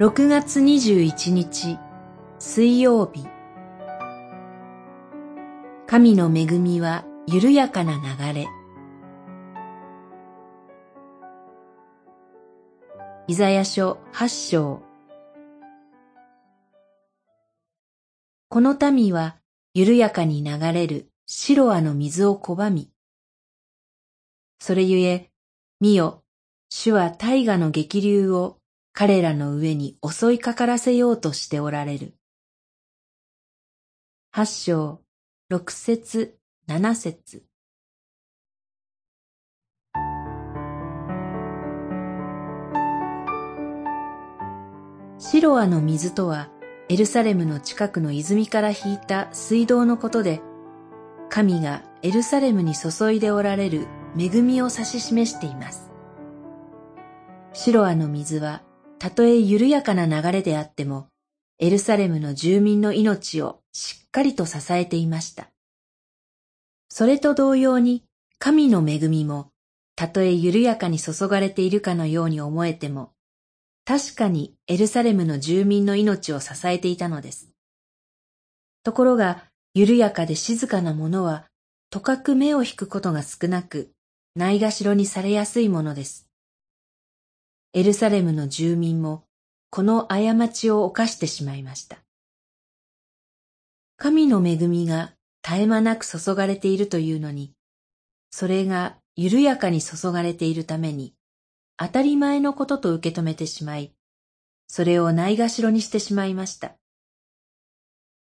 6月21日水曜日神の恵みは緩やかな流れイザヤ書八章この民は緩やかに流れる白アの水を拒み。それゆえ、見よ、主は大河の激流を彼らの上に襲いかからせようとしておられる。八章、六節、七節。シロアの水とは、エルサレムの近くの泉から引いた水道のことで、神がエルサレムに注いでおられる恵みを指し示しています。シロアの水は、たとえ緩やかな流れであっても、エルサレムの住民の命をしっかりと支えていました。それと同様に、神の恵みも、たとえ緩やかに注がれているかのように思えても、確かにエルサレムの住民の命を支えていたのです。ところが、緩やかで静かなものは、とかく目を引くことが少なく、ないがしろにされやすいものです。エルサレムの住民も、この過ちを犯してしまいました。神の恵みが絶え間なく注がれているというのに、それが緩やかに注がれているために、当たり前のことと受け止めてしまい、それをないがしろにしてしまいました。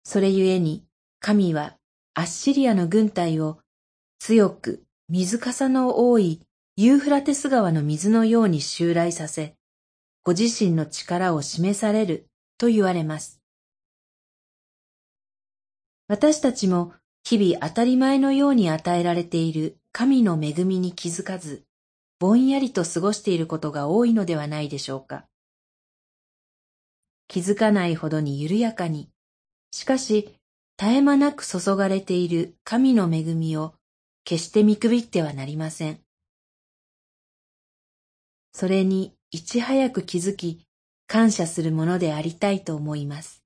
それゆえに、神はアッシリアの軍隊を強く水かさの多いユーフラテス川の水のように襲来させ、ご自身の力を示されると言われます。私たちも日々当たり前のように与えられている神の恵みに気づかず、ぼんやりと過ごしていることが多いのではないでしょうか。気づかないほどに緩やかに、しかし絶え間なく注がれている神の恵みを決して見くびってはなりません。それにいち早く気づき、感謝するものでありたいと思います。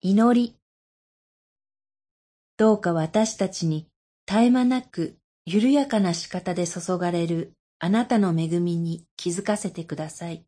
祈り。どうか私たちに絶え間なく緩やかな仕方で注がれるあなたの恵みに気づかせてください。